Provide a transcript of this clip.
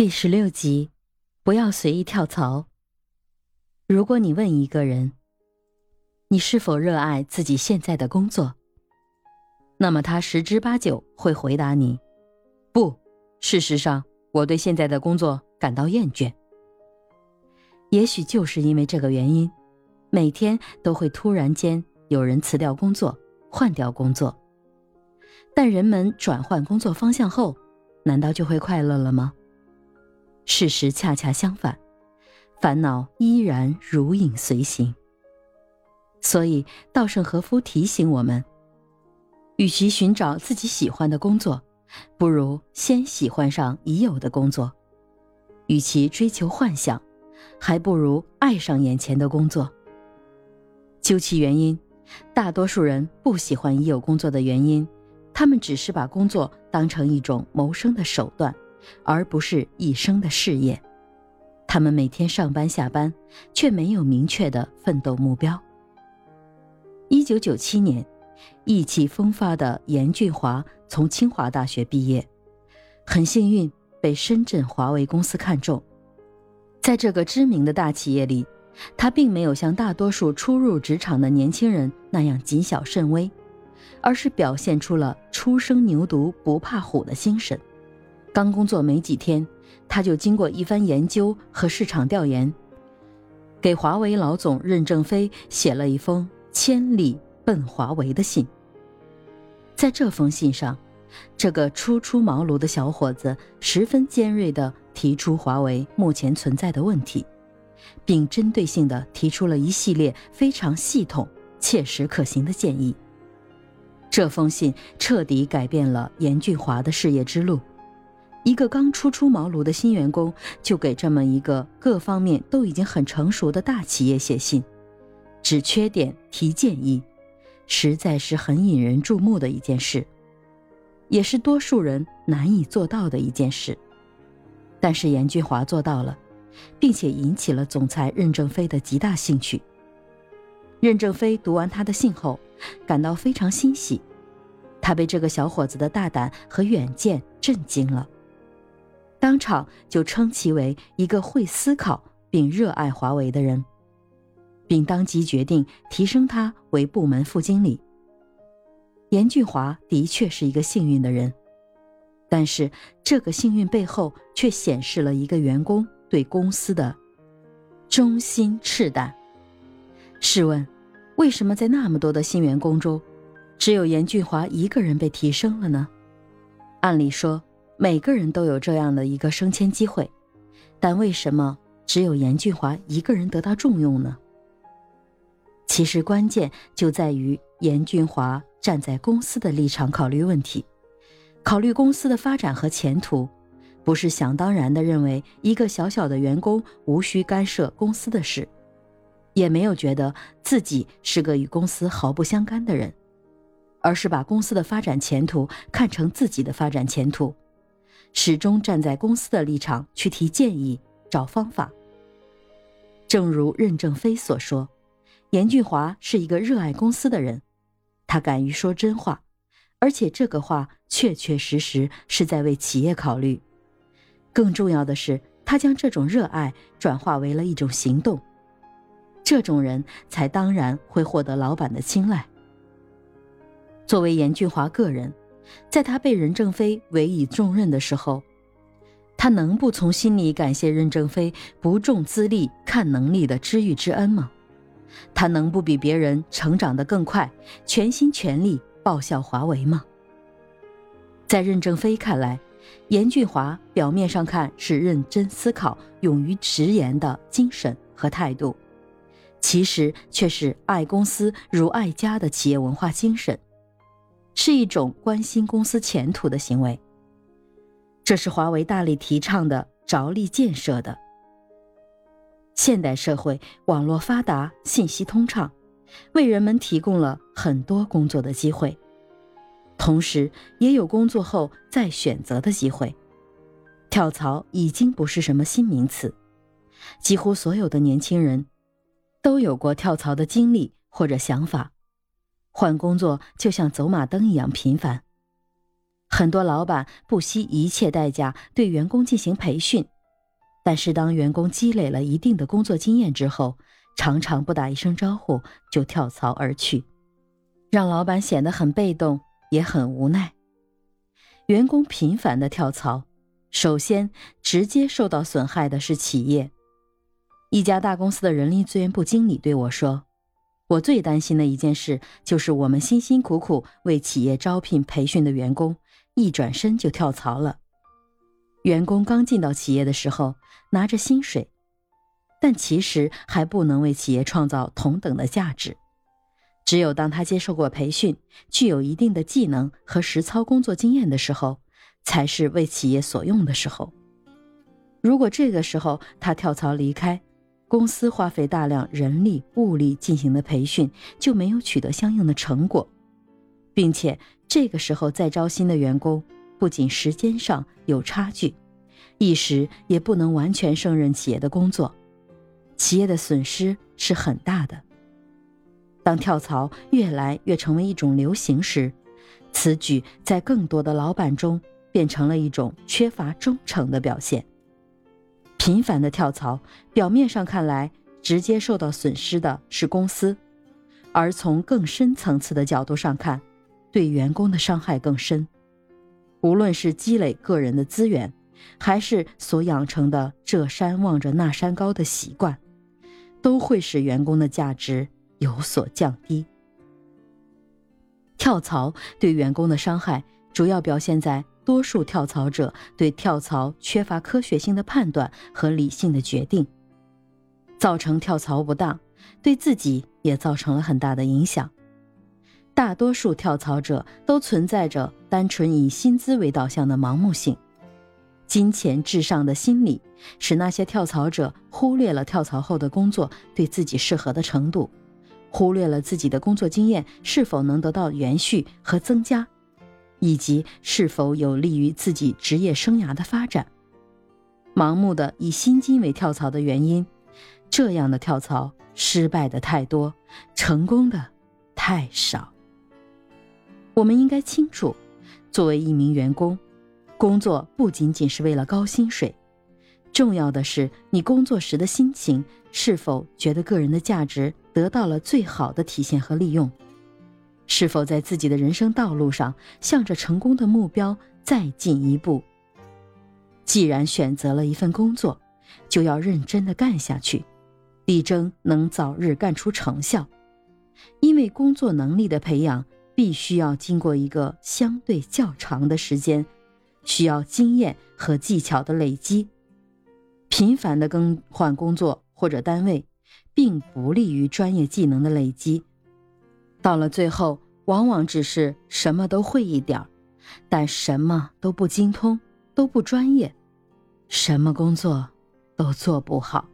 第十六集，不要随意跳槽。如果你问一个人，你是否热爱自己现在的工作，那么他十之八九会回答你：不。事实上，我对现在的工作感到厌倦。也许就是因为这个原因，每天都会突然间有人辞掉工作，换掉工作。但人们转换工作方向后，难道就会快乐了吗？事实恰恰相反，烦恼依然如影随形。所以，稻盛和夫提醒我们：，与其寻找自己喜欢的工作，不如先喜欢上已有的工作；，与其追求幻想，还不如爱上眼前的工作。究其原因，大多数人不喜欢已有工作的原因，他们只是把工作当成一种谋生的手段。而不是一生的事业，他们每天上班下班，却没有明确的奋斗目标。一九九七年，意气风发的严俊华从清华大学毕业，很幸运被深圳华为公司看中。在这个知名的大企业里，他并没有像大多数初入职场的年轻人那样谨小慎微，而是表现出了初生牛犊不怕虎的精神。刚工作没几天，他就经过一番研究和市场调研，给华为老总任正非写了一封千里奔华为的信。在这封信上，这个初出茅庐的小伙子十分尖锐地提出华为目前存在的问题，并针对性地提出了一系列非常系统、切实可行的建议。这封信彻底改变了严俊华的事业之路。一个刚初出茅庐的新员工，就给这么一个各方面都已经很成熟的大企业写信，指缺点提建议，实在是很引人注目的一件事，也是多数人难以做到的一件事。但是严俊华做到了，并且引起了总裁任正非的极大兴趣。任正非读完他的信后，感到非常欣喜，他被这个小伙子的大胆和远见震惊了。当场就称其为一个会思考并热爱华为的人，并当即决定提升他为部门副经理。严俊华的确是一个幸运的人，但是这个幸运背后却显示了一个员工对公司的忠心赤胆。试问，为什么在那么多的新员工中，只有严俊华一个人被提升了呢？按理说。每个人都有这样的一个升迁机会，但为什么只有严俊华一个人得到重用呢？其实关键就在于严俊华站在公司的立场考虑问题，考虑公司的发展和前途，不是想当然的认为一个小小的员工无需干涉公司的事，也没有觉得自己是个与公司毫不相干的人，而是把公司的发展前途看成自己的发展前途。始终站在公司的立场去提建议、找方法。正如任正非所说，严俊华是一个热爱公司的人，他敢于说真话，而且这个话确确实实是在为企业考虑。更重要的是，他将这种热爱转化为了一种行动。这种人才当然会获得老板的青睐。作为严俊华个人。在他被任正非委以重任的时候，他能不从心里感谢任正非不重资历看能力的知遇之恩吗？他能不比别人成长得更快，全心全力报效华为吗？在任正非看来，严俊华表面上看是认真思考、勇于直言的精神和态度，其实却是爱公司如爱家的企业文化精神。是一种关心公司前途的行为。这是华为大力提倡的、着力建设的。现代社会网络发达，信息通畅，为人们提供了很多工作的机会，同时也有工作后再选择的机会。跳槽已经不是什么新名词，几乎所有的年轻人都有过跳槽的经历或者想法。换工作就像走马灯一样频繁，很多老板不惜一切代价对员工进行培训，但是当员工积累了一定的工作经验之后，常常不打一声招呼就跳槽而去，让老板显得很被动，也很无奈。员工频繁的跳槽，首先直接受到损害的是企业。一家大公司的人力资源部经理对我说：“我最担心的一件事就是我们辛辛苦苦为企业招聘培训的员工。”一转身就跳槽了。员工刚进到企业的时候拿着薪水，但其实还不能为企业创造同等的价值。只有当他接受过培训，具有一定的技能和实操工作经验的时候，才是为企业所用的时候。如果这个时候他跳槽离开，公司花费大量人力物力进行的培训就没有取得相应的成果。并且这个时候再招新的员工，不仅时间上有差距，一时也不能完全胜任企业的工作，企业的损失是很大的。当跳槽越来越成为一种流行时，此举在更多的老板中变成了一种缺乏忠诚的表现。频繁的跳槽，表面上看来直接受到损失的是公司，而从更深层次的角度上看。对员工的伤害更深，无论是积累个人的资源，还是所养成的这山望着那山高的习惯，都会使员工的价值有所降低。跳槽对员工的伤害，主要表现在多数跳槽者对跳槽缺乏科学性的判断和理性的决定，造成跳槽不当，对自己也造成了很大的影响。大多数跳槽者都存在着单纯以薪资为导向的盲目性，金钱至上的心理，使那些跳槽者忽略了跳槽后的工作对自己适合的程度，忽略了自己的工作经验是否能得到延续和增加，以及是否有利于自己职业生涯的发展。盲目的以薪金为跳槽的原因，这样的跳槽失败的太多，成功的太少。我们应该清楚，作为一名员工，工作不仅仅是为了高薪水，重要的是你工作时的心情是否觉得个人的价值得到了最好的体现和利用，是否在自己的人生道路上向着成功的目标再进一步。既然选择了一份工作，就要认真的干下去，力争能早日干出成效，因为工作能力的培养。必须要经过一个相对较长的时间，需要经验和技巧的累积。频繁的更换工作或者单位，并不利于专业技能的累积。到了最后，往往只是什么都会一点儿，但什么都不精通，都不专业，什么工作都做不好。